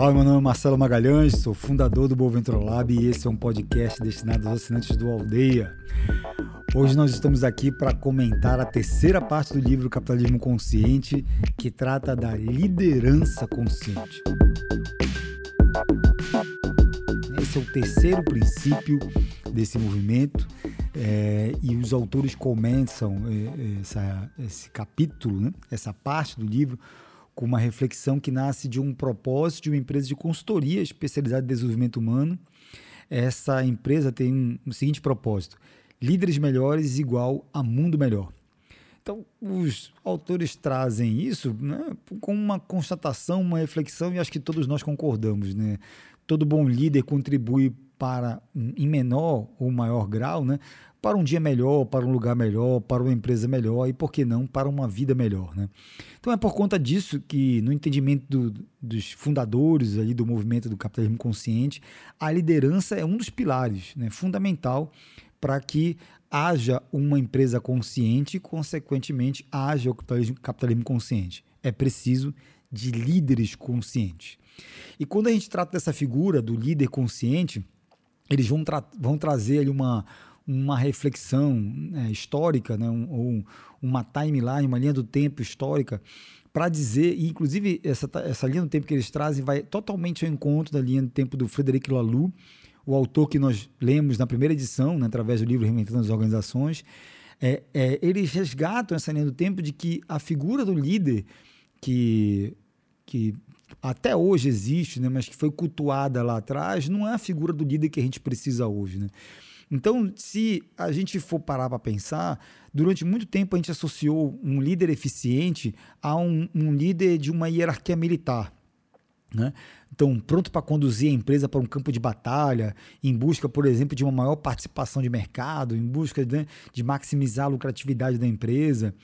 Olá, meu nome é Marcelo Magalhães, sou fundador do Boa Ventura Lab e esse é um podcast destinado aos assinantes do Aldeia. Hoje nós estamos aqui para comentar a terceira parte do livro Capitalismo Consciente, que trata da liderança consciente. Esse é o terceiro princípio desse movimento é, e os autores começam é, essa, esse capítulo, né, essa parte do livro, com uma reflexão que nasce de um propósito de uma empresa de consultoria especializada em desenvolvimento humano. Essa empresa tem um, um seguinte propósito: líderes melhores igual a mundo melhor. Então, os autores trazem isso né, com uma constatação, uma reflexão, e acho que todos nós concordamos. Né? Todo bom líder contribui para, em menor ou maior grau, né, para um dia melhor, para um lugar melhor, para uma empresa melhor e, por que não, para uma vida melhor. Né? Então é por conta disso que, no entendimento do, dos fundadores ali do movimento do capitalismo consciente, a liderança é um dos pilares né, fundamental para que haja uma empresa consciente e, consequentemente, haja o capitalismo, capitalismo consciente. É preciso de líderes conscientes. E quando a gente trata dessa figura do líder consciente, eles vão, tra vão trazer ali uma, uma reflexão é, histórica, né, um, ou uma timeline, uma linha do tempo histórica, para dizer, e inclusive essa, essa linha do tempo que eles trazem vai totalmente ao encontro da linha do tempo do Frederic Laloux, o autor que nós lemos na primeira edição, né, através do livro Reinventando as Organizações. É, é, eles resgatam essa linha do tempo de que a figura do líder que, que até hoje existe, né, mas que foi cultuada lá atrás, não é a figura do líder que a gente precisa hoje. Né? Então, se a gente for parar para pensar, durante muito tempo a gente associou um líder eficiente a um, um líder de uma hierarquia militar. Né? Então, pronto para conduzir a empresa para um campo de batalha, em busca, por exemplo, de uma maior participação de mercado, em busca de, de maximizar a lucratividade da empresa.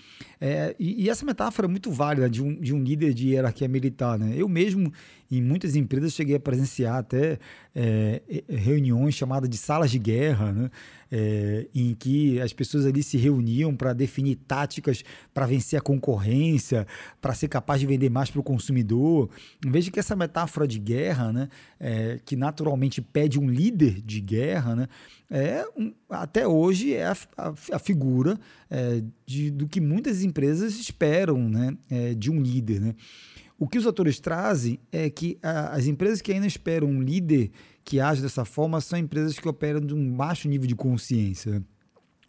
É, e, e, essa metáfora é muito válida de um, de um líder de hierarquia militar. Né? Eu mesmo, em muitas empresas, cheguei a presenciar até é, reuniões chamadas de salas de guerra, né? É, em que as pessoas ali se reuniam para definir táticas para vencer a concorrência, para ser capaz de vender mais para o consumidor. Veja que essa metáfora de guerra, né, é, que naturalmente pede um líder de guerra, né, é um, até hoje é a, a, a figura é, de, do que muitas empresas esperam né, é, de um líder. Né. O que os autores trazem é que a, as empresas que ainda esperam um líder que age dessa forma são empresas que operam de um baixo nível de consciência.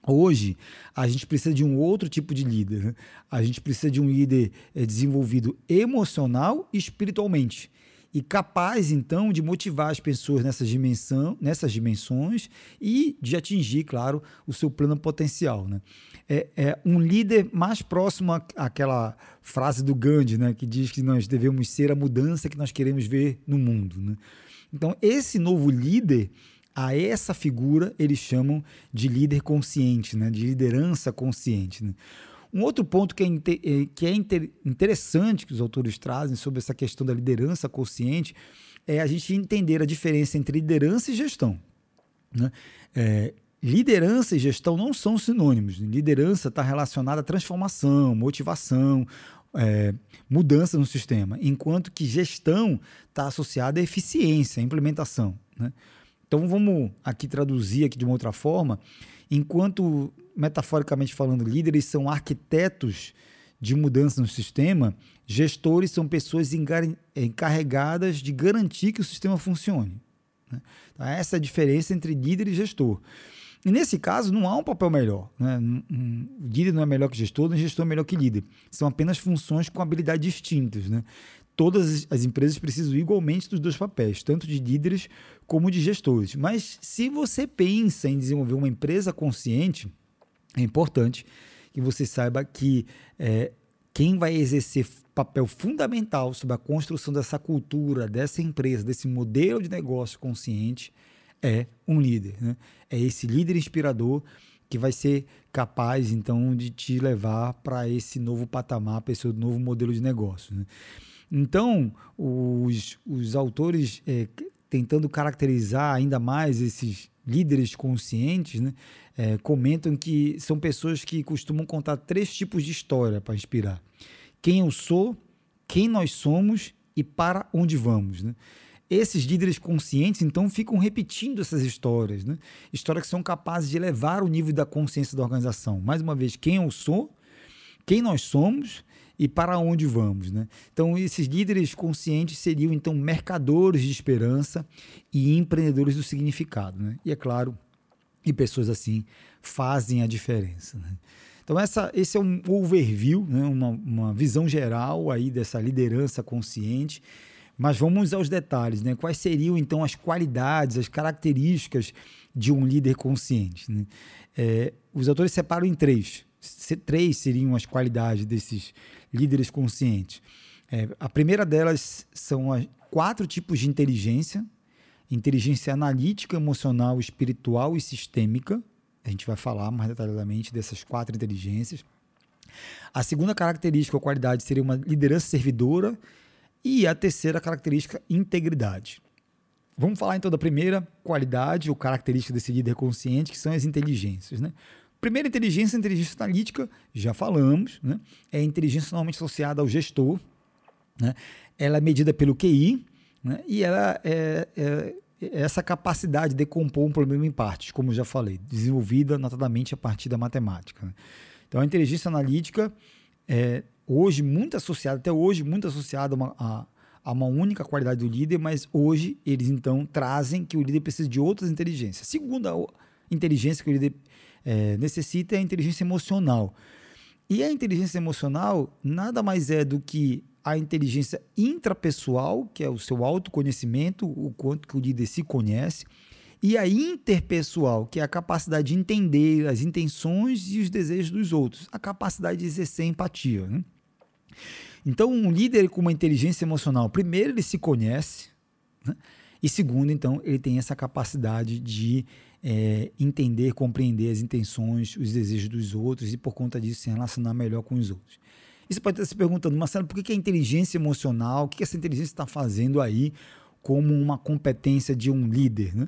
Hoje, a gente precisa de um outro tipo de líder. A gente precisa de um líder é, desenvolvido emocional e espiritualmente. E capaz, então, de motivar as pessoas nessas, dimensão, nessas dimensões e de atingir, claro, o seu plano potencial. Né? É, é um líder mais próximo àquela frase do Gandhi, né? que diz que nós devemos ser a mudança que nós queremos ver no mundo. Né? Então, esse novo líder, a essa figura, eles chamam de líder consciente, né? de liderança consciente. Né? Um outro ponto que é, eh, que é interessante que os autores trazem sobre essa questão da liderança consciente é a gente entender a diferença entre liderança e gestão. Né? É, liderança e gestão não são sinônimos. Liderança está relacionada à transformação, motivação, é, mudança no sistema, enquanto que gestão está associada à eficiência, à implementação. Né? Então vamos aqui traduzir aqui de uma outra forma, enquanto metaforicamente falando, líderes são arquitetos de mudança no sistema, gestores são pessoas encarregadas de garantir que o sistema funcione. Né? Então, essa é a diferença entre líder e gestor. E nesse caso, não há um papel melhor. Né? O líder não é melhor que gestor, nem gestor é melhor que líder. São apenas funções com habilidades distintas. Né? Todas as empresas precisam igualmente dos dois papéis, tanto de líderes como de gestores. Mas se você pensa em desenvolver uma empresa consciente, é importante que você saiba que é, quem vai exercer papel fundamental sobre a construção dessa cultura, dessa empresa, desse modelo de negócio consciente, é um líder. Né? É esse líder inspirador que vai ser capaz, então, de te levar para esse novo patamar, para esse novo modelo de negócio. Né? Então, os, os autores, é, tentando caracterizar ainda mais esses líderes conscientes, né, é, comentam que são pessoas que costumam contar três tipos de história para inspirar: quem eu sou, quem nós somos e para onde vamos. Né? Esses líderes conscientes, então, ficam repetindo essas histórias, né? histórias que são capazes de elevar o nível da consciência da organização. Mais uma vez, quem eu sou, quem nós somos e para onde vamos. Né? Então, esses líderes conscientes seriam, então, mercadores de esperança e empreendedores do significado. Né? E, é claro, e pessoas assim fazem a diferença. Né? Então, essa, esse é um overview, né? uma, uma visão geral aí dessa liderança consciente mas vamos aos detalhes, né? Quais seriam então as qualidades, as características de um líder consciente? Né? É, os autores separam em três. três seriam as qualidades desses líderes conscientes. É, a primeira delas são as quatro tipos de inteligência: inteligência analítica, emocional, espiritual e sistêmica. A gente vai falar mais detalhadamente dessas quatro inteligências. A segunda característica ou qualidade seria uma liderança servidora e a terceira característica, integridade. Vamos falar então da primeira qualidade ou característica desse líder consciente, que são as inteligências. Né? Primeira inteligência, inteligência analítica, já falamos, né? é a inteligência normalmente associada ao gestor. Né? Ela é medida pelo QI né? e ela é, é, é essa capacidade de decompor um problema em partes, como já falei, desenvolvida notadamente a partir da matemática. Né? Então, a inteligência analítica é, hoje muito associado, até hoje muito associado a uma, a, a uma única qualidade do líder, mas hoje eles então trazem que o líder precisa de outras inteligências. Segunda inteligência que o líder é, necessita é a inteligência emocional. E a inteligência emocional nada mais é do que a inteligência intrapessoal, que é o seu autoconhecimento, o quanto que o líder se conhece, e a interpessoal, que é a capacidade de entender as intenções e os desejos dos outros, a capacidade de exercer empatia. Né? Então, um líder com uma inteligência emocional, primeiro, ele se conhece, né? e segundo, então, ele tem essa capacidade de é, entender, compreender as intenções, os desejos dos outros e, por conta disso, se relacionar melhor com os outros. E você pode estar se perguntando, Marcelo, por que a inteligência emocional, o que essa inteligência está fazendo aí como uma competência de um líder? Né?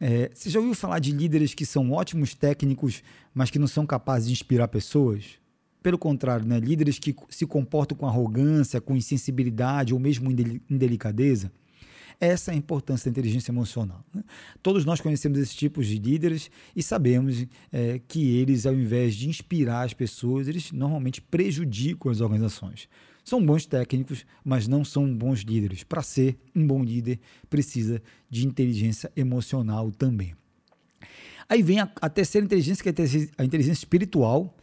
É, você já ouviu falar de líderes que são ótimos técnicos, mas que não são capazes de inspirar pessoas? Pelo contrário, né? líderes que se comportam com arrogância, com insensibilidade ou mesmo indelicadeza. Essa é a importância da inteligência emocional. Né? Todos nós conhecemos esses tipos de líderes e sabemos é, que eles, ao invés de inspirar as pessoas, eles normalmente prejudicam as organizações. São bons técnicos, mas não são bons líderes. Para ser um bom líder, precisa de inteligência emocional também. Aí vem a, a terceira inteligência, que é a inteligência espiritual,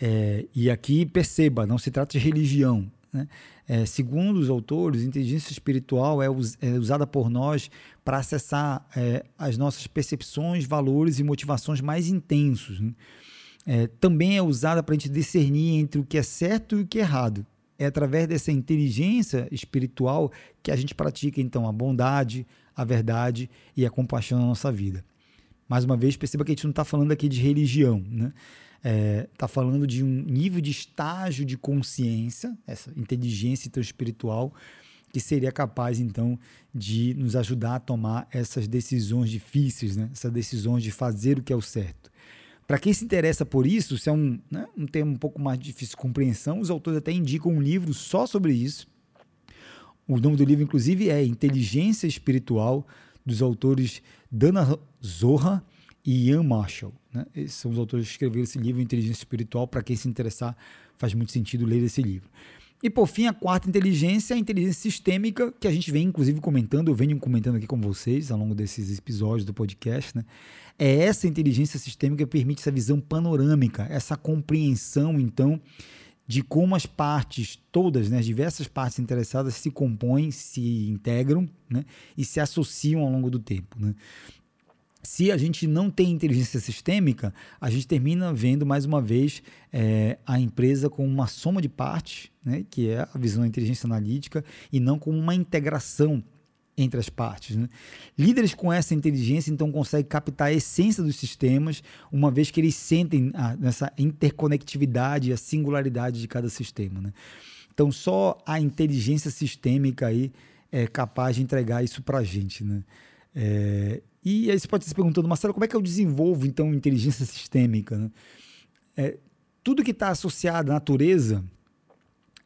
é, e aqui perceba, não se trata de religião. Né? É, segundo os autores, inteligência espiritual é, us, é usada por nós para acessar é, as nossas percepções, valores e motivações mais intensos. Né? É, também é usada para a gente discernir entre o que é certo e o que é errado. É através dessa inteligência espiritual que a gente pratica então a bondade, a verdade e a compaixão na nossa vida. Mais uma vez, perceba que a gente não está falando aqui de religião, né? está é, tá falando de um nível de estágio de consciência, essa inteligência então, espiritual, que seria capaz então de nos ajudar a tomar essas decisões difíceis, né? essas decisões de fazer o que é o certo. Para quem se interessa por isso, se é um, né, um tema um pouco mais difícil de compreensão, os autores até indicam um livro só sobre isso. O nome do livro, inclusive, é Inteligência Espiritual, dos autores Dana Zohar e Ian Marshall. Né? Esses são os autores que escreveram esse livro, Inteligência Espiritual. Para quem se interessar, faz muito sentido ler esse livro. E por fim, a quarta inteligência é a inteligência sistêmica, que a gente vem inclusive comentando, eu venho comentando aqui com vocês ao longo desses episódios do podcast. Né? É essa inteligência sistêmica que permite essa visão panorâmica, essa compreensão, então, de como as partes todas, né, as diversas partes interessadas se compõem, se integram né, e se associam ao longo do tempo. Né? se a gente não tem inteligência sistêmica, a gente termina vendo mais uma vez é, a empresa como uma soma de partes, né, que é a visão da inteligência analítica, e não como uma integração entre as partes. Né? Líderes com essa inteligência então conseguem captar a essência dos sistemas, uma vez que eles sentem a, essa interconectividade, a singularidade de cada sistema. Né? Então só a inteligência sistêmica aí é capaz de entregar isso para a gente. Né? É, e aí você pode estar se perguntando, Marcelo, como é que eu desenvolvo então inteligência sistêmica? Né? É, tudo que está associado à natureza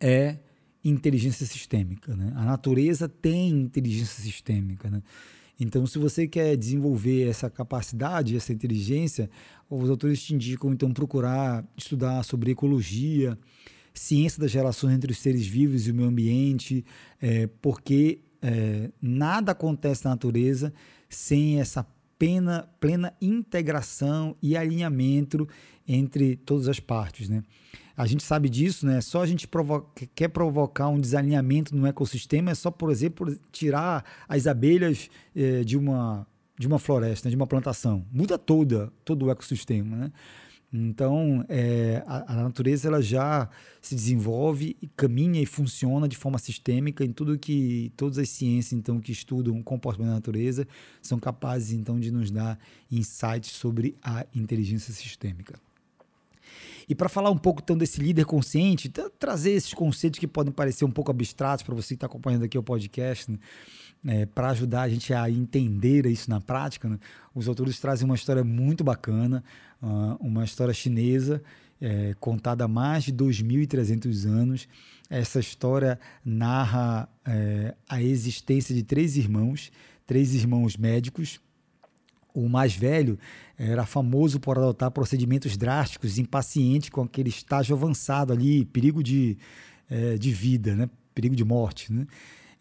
é inteligência sistêmica. Né? A natureza tem inteligência sistêmica. Né? Então, se você quer desenvolver essa capacidade, essa inteligência, os autores te indicam então procurar estudar sobre ecologia, ciência das relações entre os seres vivos e o meio ambiente, é, porque é, nada acontece na natureza sem essa plena, plena integração e alinhamento entre todas as partes, né? A gente sabe disso, né? Só a gente quer provocar um desalinhamento no ecossistema, é só, por exemplo, tirar as abelhas eh, de, uma, de uma floresta, de uma plantação. Muda toda, todo o ecossistema, né? Então, é, a, a, natureza ela já se desenvolve, caminha e funciona de forma sistêmica em tudo que todas as ciências então que estudam o comportamento da natureza são capazes então de nos dar insights sobre a inteligência sistêmica. E para falar um pouco então desse líder consciente, trazer esses conceitos que podem parecer um pouco abstratos para você que está acompanhando aqui o podcast, né? é, para ajudar a gente a entender isso na prática, né? os autores trazem uma história muito bacana, uh, uma história chinesa é, contada há mais de 2.300 anos. Essa história narra é, a existência de três irmãos, três irmãos médicos, o mais velho era famoso por adotar procedimentos drásticos, impaciente com aquele estágio avançado ali, perigo de, é, de vida, né? perigo de morte. Né?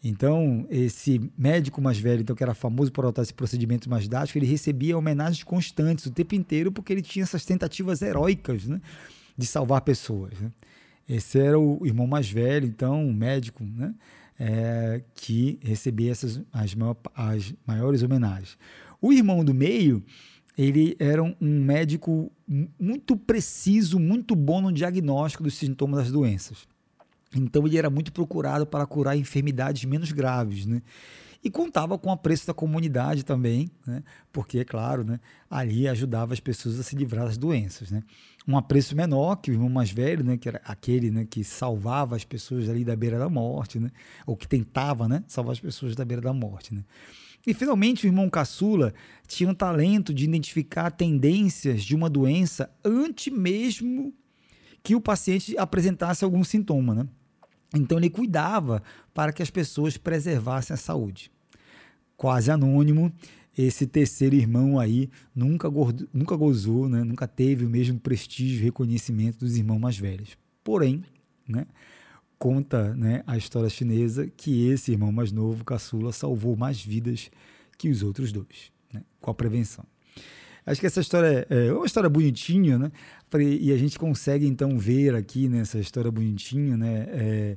Então, esse médico mais velho, então, que era famoso por adotar esse procedimento mais drástico, ele recebia homenagens constantes o tempo inteiro porque ele tinha essas tentativas heróicas né? de salvar pessoas. Né? Esse era o irmão mais velho, então, médico, né? É, que recebia essas as, as maiores homenagens. O irmão do meio, ele era um médico muito preciso, muito bom no diagnóstico dos sintomas das doenças. Então ele era muito procurado para curar enfermidades menos graves, né? E contava com o apreço da comunidade também, né? Porque, é claro, né? ali ajudava as pessoas a se livrar das doenças, né? Um apreço menor que o irmão mais velho, né? Que era aquele, né? Que salvava as pessoas ali da beira da morte, né? Ou que tentava, né? Salvar as pessoas da beira da morte, né? E finalmente o irmão caçula tinha um talento de identificar tendências de uma doença antes mesmo que o paciente apresentasse algum sintoma, né? Então ele cuidava para que as pessoas preservassem a saúde. Quase anônimo, esse terceiro irmão aí nunca, nunca gozou, né? nunca teve o mesmo prestígio e reconhecimento dos irmãos mais velhos. Porém, né? Conta né, a história chinesa que esse irmão mais novo, caçula, salvou mais vidas que os outros dois, né, com a prevenção. Acho que essa história é, é uma história bonitinha, né? E a gente consegue então ver aqui nessa história bonitinha, né? É,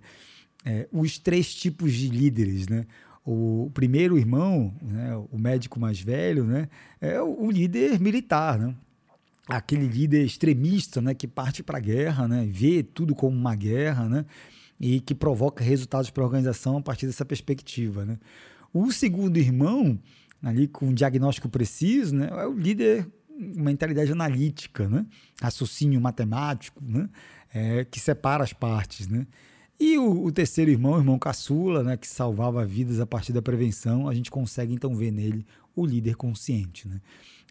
é, os três tipos de líderes, né? O primeiro irmão, né, o médico mais velho, né, é o líder militar, né? aquele líder extremista, né, que parte para a guerra, né, vê tudo como uma guerra, né, e que provoca resultados para a organização a partir dessa perspectiva. Né? O segundo irmão, ali com um diagnóstico preciso, né, é o líder mentalidade analítica, né? raciocínio matemático, né? É, que separa as partes. Né? E o, o, terceiro irmão, o irmão caçula, né? que salvava vidas a partir da prevenção, a gente consegue então ver nele o líder consciente. Né?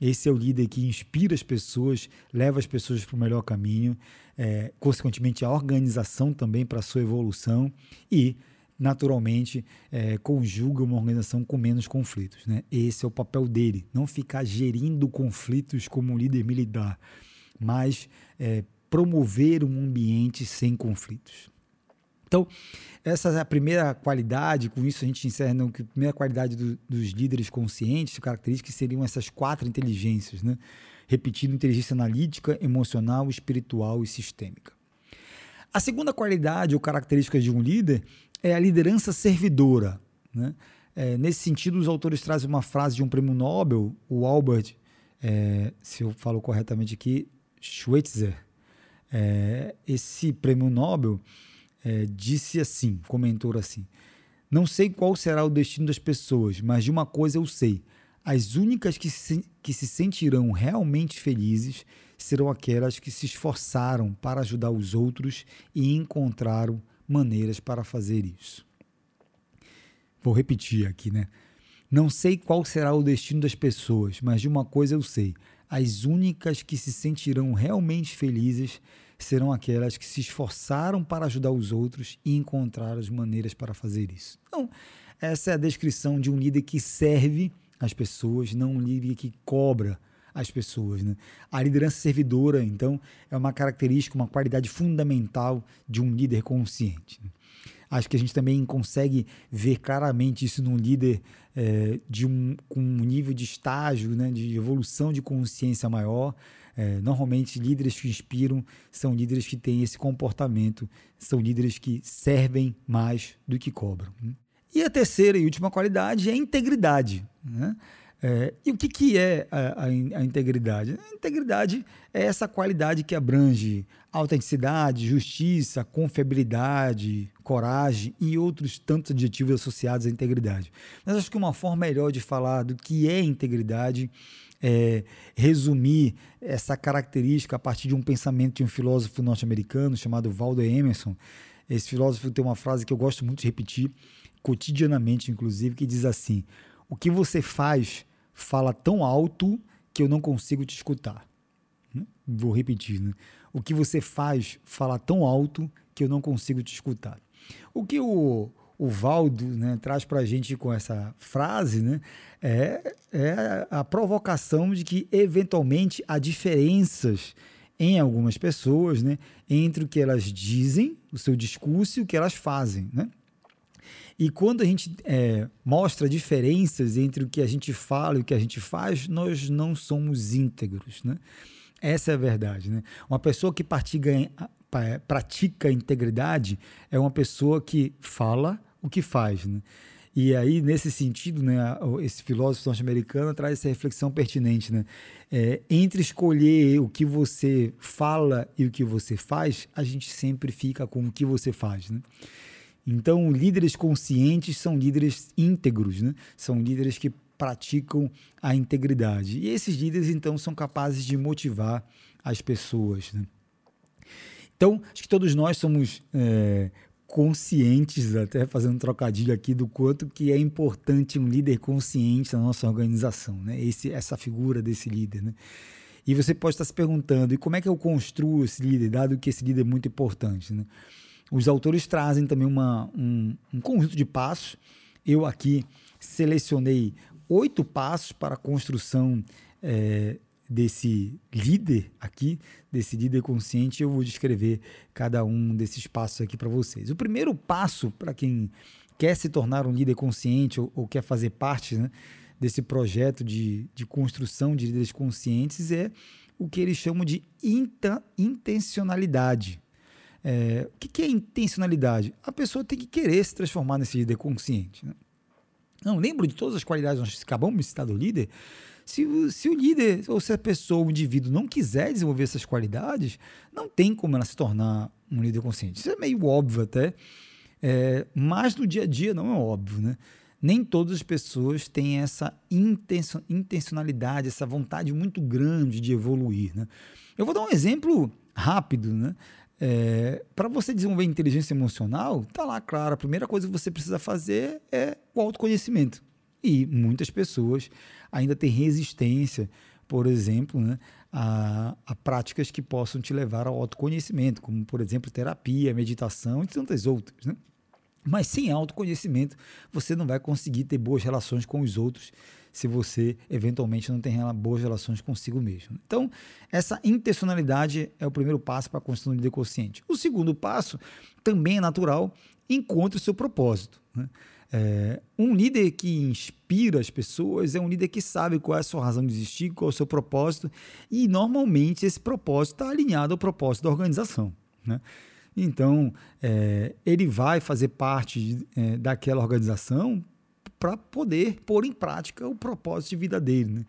Esse é o líder que inspira as pessoas, leva as pessoas para o melhor caminho, é, consequentemente a organização também para a sua evolução e naturalmente é, conjuga uma organização com menos conflitos. Né? Esse é o papel dele, não ficar gerindo conflitos como líder militar, mas é, promover um ambiente sem conflitos. Então, essa é a primeira qualidade, com isso a gente encerra não, que a primeira qualidade do, dos líderes conscientes, características seriam essas quatro inteligências, né? repetindo inteligência analítica, emocional, espiritual e sistêmica. A segunda qualidade ou característica de um líder é a liderança servidora. Né? É, nesse sentido, os autores trazem uma frase de um prêmio Nobel, o Albert, é, se eu falo corretamente aqui, Schweitzer. É, esse prêmio Nobel é, disse assim, comentou assim: Não sei qual será o destino das pessoas, mas de uma coisa eu sei. As únicas que se, que se sentirão realmente felizes serão aquelas que se esforçaram para ajudar os outros e encontraram maneiras para fazer isso. Vou repetir aqui, né? Não sei qual será o destino das pessoas, mas de uma coisa eu sei: as únicas que se sentirão realmente felizes serão aquelas que se esforçaram para ajudar os outros e encontrar as maneiras para fazer isso. Então, essa é a descrição de um líder que serve as pessoas, não um líder que cobra as pessoas. Né? A liderança servidora, então, é uma característica, uma qualidade fundamental de um líder consciente. Né? Acho que a gente também consegue ver claramente isso num líder é, de um, com um nível de estágio, né, de evolução de consciência maior. É, normalmente, líderes que inspiram são líderes que têm esse comportamento, são líderes que servem mais do que cobram. Né? E a terceira e última qualidade é a integridade. Né? É, e o que, que é a, a, a, integridade? A integridade é essa qualidade que abrange autenticidade, justiça, confiabilidade, coragem e outros tantos adjetivos associados à integridade. Mas acho que uma forma melhor de falar do que é integridade é resumir essa característica a partir de um pensamento de um filósofo norte-americano chamado Waldo Emerson. Esse filósofo tem uma frase que eu gosto muito de repetir, cotidianamente, inclusive, que diz assim: O que você faz fala tão alto que eu não consigo te escutar. Né? Vou repetir, né? O que você faz fala tão alto que eu não consigo te escutar. O que o, o Valdo né, traz para a gente com essa frase né, é, é a provocação de que, eventualmente, há diferenças em algumas pessoas né, entre o que elas dizem, o seu discurso e o que elas fazem. Né? E quando a gente é, mostra diferenças entre o que a gente fala e o que a gente faz, nós não somos íntegros, né? Essa é a verdade, né? Uma pessoa que pratica, pratica integridade é uma pessoa que fala o que faz, né? E aí, nesse sentido, né, esse filósofo norte-americano traz essa reflexão pertinente. Né? É, entre escolher o que você fala e o que você faz, a gente sempre fica com o que você faz. Né? Então, líderes conscientes são líderes íntegros, né? são líderes que praticam a integridade. E esses líderes, então, são capazes de motivar as pessoas. Né? Então, acho que todos nós somos é, conscientes, até fazendo um trocadilho aqui, do quanto que é importante um líder consciente na nossa organização, né? Esse, essa figura desse líder. Né? E você pode estar se perguntando, e como é que eu construo esse líder, dado que esse líder é muito importante? Né? Os autores trazem também uma, um, um conjunto de passos. Eu aqui selecionei oito passos para a construção é, desse líder aqui, desse líder consciente. Eu vou descrever cada um desses passos aqui para vocês. O primeiro passo para quem quer se tornar um líder consciente ou, ou quer fazer parte né, desse projeto de, de construção de líderes conscientes é o que eles chamam de intencionalidade. É, o que é intencionalidade? A pessoa tem que querer se transformar nesse líder consciente. Né? Não, lembro de todas as qualidades que acabamos de citar do líder. Se, se, o líder ou se a pessoa, o indivíduo, não quiser desenvolver essas qualidades, não tem como ela se tornar um líder consciente. Isso é meio óbvio até, é, mas no dia a dia não é óbvio, né? Nem todas as pessoas têm essa intencionalidade, essa vontade muito grande de evoluir, né? Eu vou dar um exemplo rápido, né? É, para você desenvolver inteligência emocional, tá lá, claro, a primeira coisa que você precisa fazer é o autoconhecimento. E muitas pessoas ainda têm resistência, por exemplo, né, a, a, práticas que possam te levar ao autoconhecimento, como, por exemplo, terapia, meditação e tantas outras. Né? Mas sem autoconhecimento, você não vai conseguir ter boas relações com os outros se você eventualmente não tem boas relações consigo mesmo. Então, essa intencionalidade é o primeiro passo para a construção de líder consciente. O segundo passo também é natural, encontre o seu propósito. Né? É, um líder que inspira as pessoas é um líder que sabe qual é a sua razão de existir, qual é o seu propósito, e normalmente esse propósito está alinhado ao propósito da organização. Né? Então, é, ele vai fazer parte é, daquela organização para poder pôr em prática o propósito de vida dele. Né?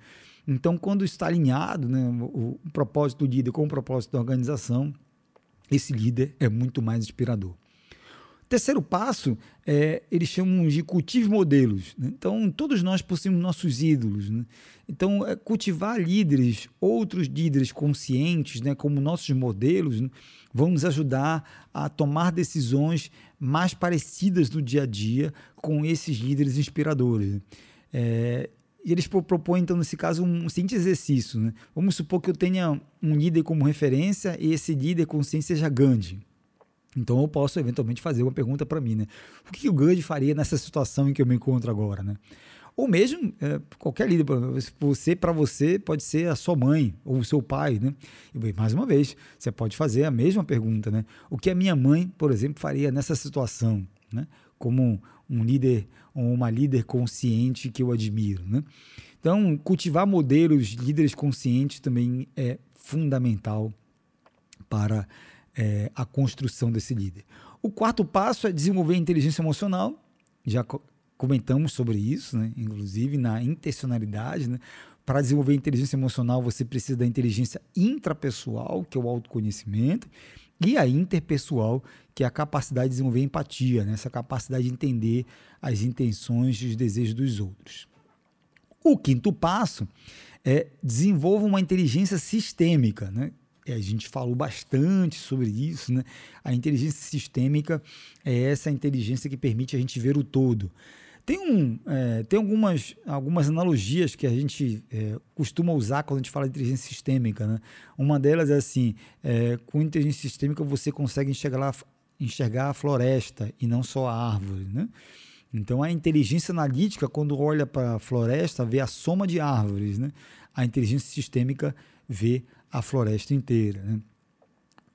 Então, quando está alinhado né, o, o propósito do líder com o propósito da organização, esse líder é muito mais inspirador. Terceiro passo, é, eles chamam de cultive modelos. Né? Então, todos nós possuímos nossos ídolos. Né? Então, é, cultivar líderes, outros líderes conscientes, né, como nossos modelos, né, vão nos ajudar a tomar decisões mais parecidas no dia a dia com esses líderes inspiradores. É, eles propõem, então, nesse caso, um seguinte exercício. Né? Vamos supor que eu tenha um líder como referência e esse líder consciente seja Gandhi. Então eu posso eventualmente fazer uma pergunta para mim, né? O que o Gandhi faria nessa situação em que eu me encontro agora, né? Ou mesmo é, qualquer líder, você para você pode ser a sua mãe ou o seu pai, né? E mais uma vez, você pode fazer a mesma pergunta, né? O que a minha mãe, por exemplo, faria nessa situação, né? Como um líder ou uma líder consciente que eu admiro, né? Então, cultivar modelos líderes conscientes também é fundamental para é, a construção desse líder. O quarto passo é desenvolver inteligência emocional. Já comentamos sobre isso, né? inclusive na intencionalidade. Né? Para desenvolver inteligência emocional, você precisa da inteligência intrapessoal, que é o autoconhecimento, e a interpessoal, que é a capacidade de desenvolver empatia, né? essa capacidade de entender as intenções e os desejos dos outros. O quinto passo é desenvolva uma inteligência sistêmica, né? A gente falou bastante sobre isso, né? A inteligência sistêmica é essa inteligência que permite a gente ver o todo. Tem, um, é, tem algumas, algumas analogias que a gente é, costuma usar quando a gente fala de inteligência sistêmica. Né? Uma delas é assim: é, com inteligência sistêmica você consegue enxergar, enxergar a floresta e não só a árvore. Né? Então, a inteligência analítica, quando olha para a floresta, vê a soma de árvores. Né? A inteligência sistêmica vê a floresta inteira. Né?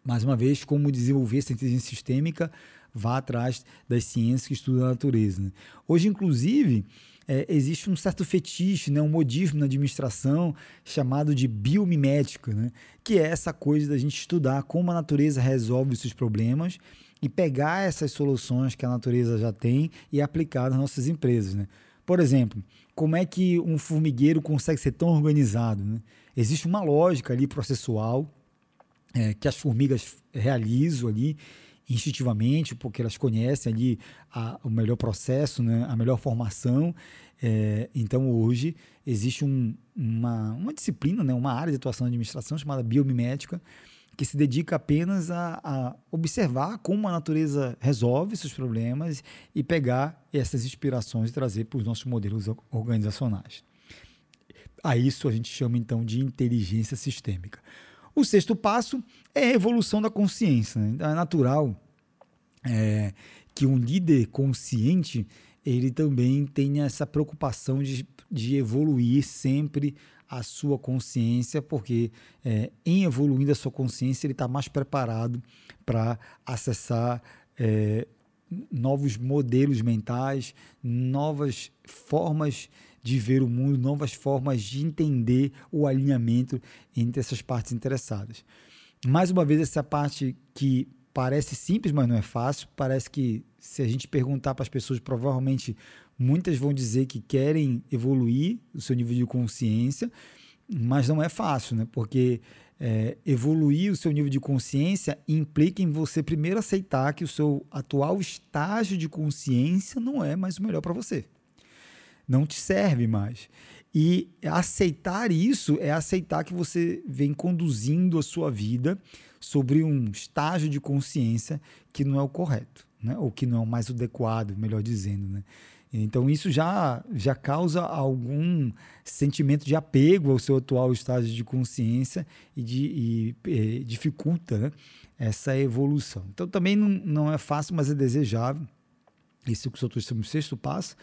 Mais uma vez, como desenvolver inteligência sistêmica, vá atrás das ciências que estudam a natureza. Né? Hoje, inclusive, é, existe um certo fetiche, né, um modismo na administração chamado de biomimética, né, que é essa coisa da gente estudar como a natureza resolve os seus problemas e pegar essas soluções que a natureza já tem e aplicar nas nossas empresas. Né? Por exemplo, como é que um formigueiro consegue ser tão organizado? Né? Existe uma lógica ali processual é, que as formigas realizam ali instintivamente, porque elas conhecem ali a, o melhor processo, né, a melhor formação. É, então, hoje, existe um, uma, uma disciplina, né, uma área de atuação na administração chamada biomimética, que se dedica apenas a, a, observar como a natureza resolve seus problemas e pegar essas inspirações e trazer para os nossos modelos organizacionais. A isso a gente chama então de inteligência sistêmica. O sexto passo é a evolução da consciência. Né? É natural é, que um líder consciente ele também tenha essa preocupação de, de evoluir sempre a sua consciência, porque é, em evoluindo a sua consciência ele está mais preparado para acessar é, novos modelos mentais, novas formas de ver o mundo, novas formas de entender o alinhamento entre essas partes interessadas. Mais uma vez, essa parte que parece simples, mas não é fácil. Parece que se a gente perguntar para as pessoas, provavelmente muitas vão dizer que querem evoluir o seu nível de consciência, mas não é fácil, né? Porque é, evoluir o seu nível de consciência implica em você primeiro aceitar que o seu atual estágio de consciência não é mais o melhor para você não te serve mais. E aceitar isso é aceitar que você vem conduzindo a sua vida sobre um estágio de consciência que não é o correto, né? ou que não é o mais adequado, melhor dizendo. Né? Então, isso já, já causa algum sentimento de apego ao seu atual estágio de consciência e, de, e, e dificulta né? essa evolução. Então, também não, não é fácil, mas é desejável. Esse é o que sexto passo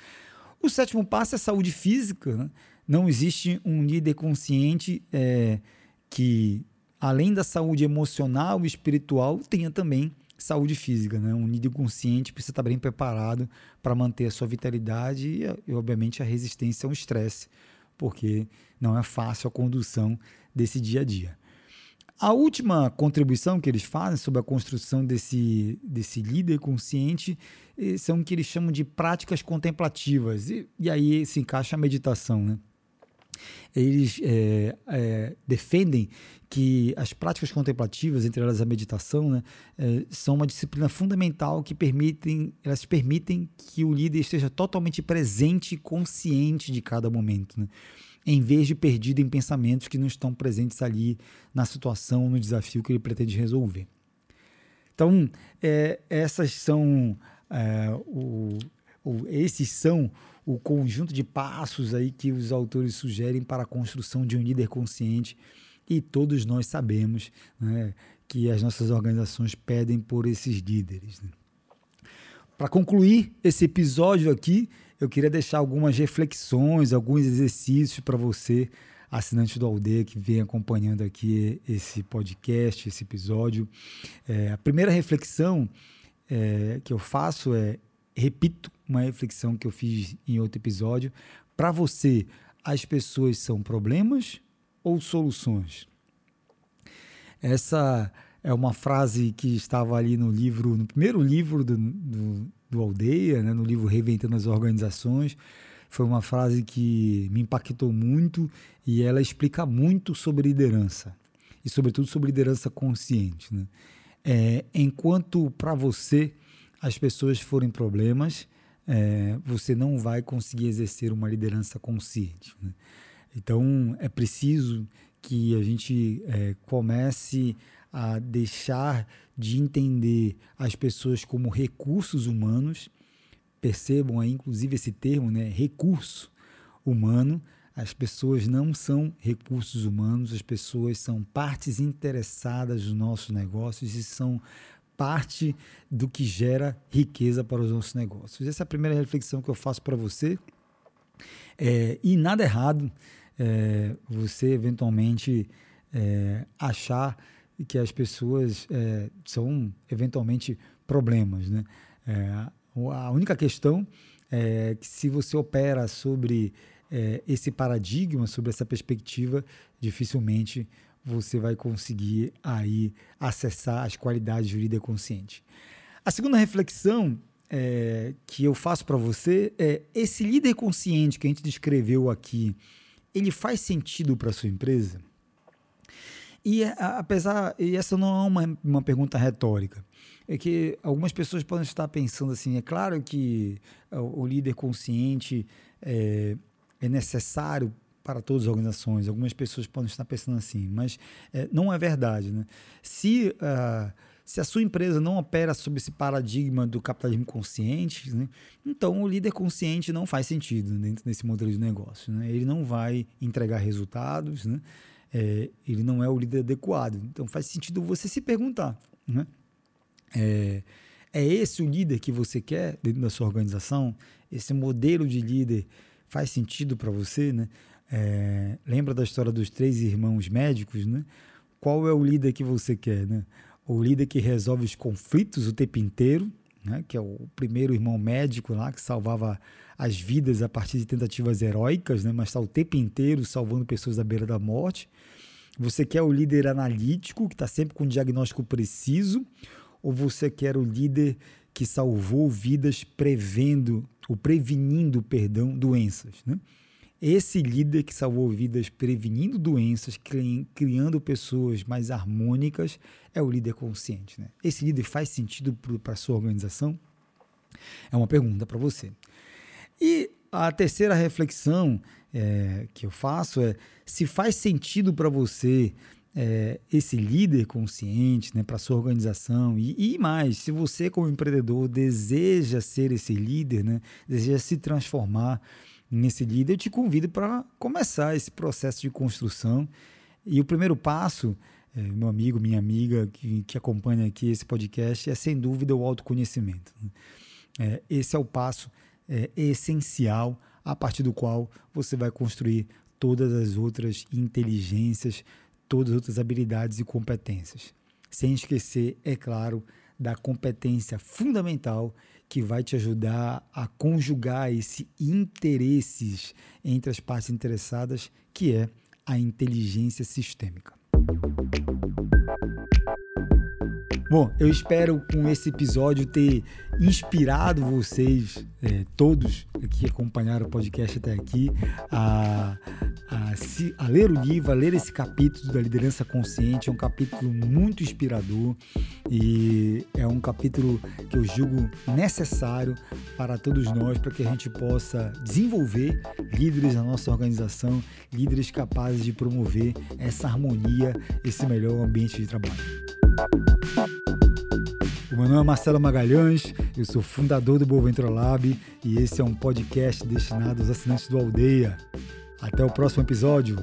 o sétimo passo é saúde física. Né? Não existe um líder consciente é, que, além da saúde emocional e espiritual, tenha também saúde física. Né? Um líder consciente precisa estar bem preparado para manter a sua vitalidade e, e, obviamente, a resistência ao estresse, porque não é fácil a condução desse dia a dia. A última contribuição que eles fazem sobre a construção desse, desse líder consciente eh, são o que eles chamam de práticas contemplativas. E, e aí se encaixa a meditação. Né? Eles é, é, defendem que as práticas contemplativas, entre elas a meditação, né, é, são uma disciplina fundamental que permitem, elas permitem que o líder esteja totalmente presente e consciente de cada momento. Né? em vez de perdido em pensamentos que não estão presentes ali na situação, no desafio que ele pretende resolver. Então, é, essas são é, o, esses são o conjunto de passos aí que os autores sugerem para a construção de um líder consciente e todos nós sabemos né, que as nossas organizações pedem por esses líderes. Né? Para concluir esse episódio aqui, eu queria deixar algumas reflexões, alguns exercícios para você, assinante do Aldeia, que vem acompanhando aqui esse podcast, esse episódio. É, a primeira reflexão é, que eu faço é, repito uma reflexão que eu fiz em outro episódio. Para você, as pessoas são problemas ou soluções? Essa é uma frase que estava ali no livro, no primeiro livro do, do, do Aldeia, né, no livro Reinventando as Organizações. Foi uma frase que me impactou muito e ela explica muito sobre liderança e, sobretudo, sobre liderança consciente. Né? É, enquanto para você as pessoas forem problemas, é, você não vai conseguir exercer uma liderança consciente. Né? Então, é preciso que a gente é, comece a deixar de entender as pessoas como recursos humanos. Percebam aí, inclusive, esse termo, né? recurso humano. As pessoas não são recursos humanos, as pessoas são partes interessadas nos nossos negócios e são parte do que gera riqueza para os nossos negócios. Essa é a primeira reflexão que eu faço para você. É, e nada errado é, você eventualmente é, achar que as pessoas é, são eventualmente problemas. Né? É, a única questão é que se você opera sobre é, esse paradigma, sobre essa perspectiva, dificilmente você vai conseguir aí acessar as qualidades de líder consciente. A segunda reflexão é, que eu faço para você é esse líder consciente que a gente descreveu aqui, ele faz sentido para sua empresa? E apesar, e essa não é uma, uma pergunta retórica, é que algumas pessoas podem estar pensando assim, é claro que o, o líder consciente é, é necessário para todas as organizações. Algumas pessoas podem estar pensando assim, mas é, não é verdade. Né? Se, uh, se a sua empresa não opera sob esse paradigma do capitalismo consciente, né, então o líder consciente não faz sentido dentro desse modelo de negócio. Né? Ele não vai entregar resultados, né? É, ele não é o líder adequado. Então faz sentido você se perguntar. Né? É, é esse o líder que você quer dentro da sua organização? Esse modelo de líder faz sentido para você? Né? É, lembra da história dos três irmãos médicos, né? Qual é o líder que você quer, né? O líder que resolve os conflitos o tempo inteiro, né? Que é o primeiro irmão médico lá que salvava as vidas a partir de tentativas heróicas, né? Mas está o tempo inteiro salvando pessoas à beira da morte. Você quer o líder analítico que está sempre com um diagnóstico preciso, ou você quer o líder que salvou vidas prevendo ou prevenindo, perdão, doenças, né? Esse líder que salvou vidas prevenindo doenças, criando pessoas mais harmônicas, é o líder consciente. Né? Esse líder faz sentido para a sua organização? É uma pergunta para você. E a terceira reflexão é, que eu faço é se faz sentido para você é, esse líder consciente né, para sua organização e, e, mais, se você como empreendedor deseja ser esse líder, né, deseja se transformar nesse líder, eu te convido para começar esse processo de construção. E o primeiro passo, é, meu amigo, minha amiga que, que acompanha aqui esse podcast, é sem dúvida o autoconhecimento. Né? É, esse é o passo é, essencial a partir do qual você vai construir todas as outras inteligências, todas as outras habilidades e competências. Sem esquecer, é claro, da competência fundamental que vai te ajudar a conjugar esses interesses entre as partes interessadas, que é a inteligência sistêmica. Bom, eu espero com esse episódio ter inspirado vocês, é, todos que acompanharam o podcast até aqui, a, a, se, a, ler o livro, a ler esse capítulo da liderança consciente. É um capítulo muito inspirador e é um capítulo que eu julgo necessário para todos nós, para que a gente possa desenvolver líderes na nossa organização, líderes capazes de promover essa harmonia, esse melhor ambiente de trabalho. Meu nome é Marcelo Magalhães, eu sou fundador do Boventura Lab e esse é um podcast destinado aos assinantes do Aldeia. Até o próximo episódio.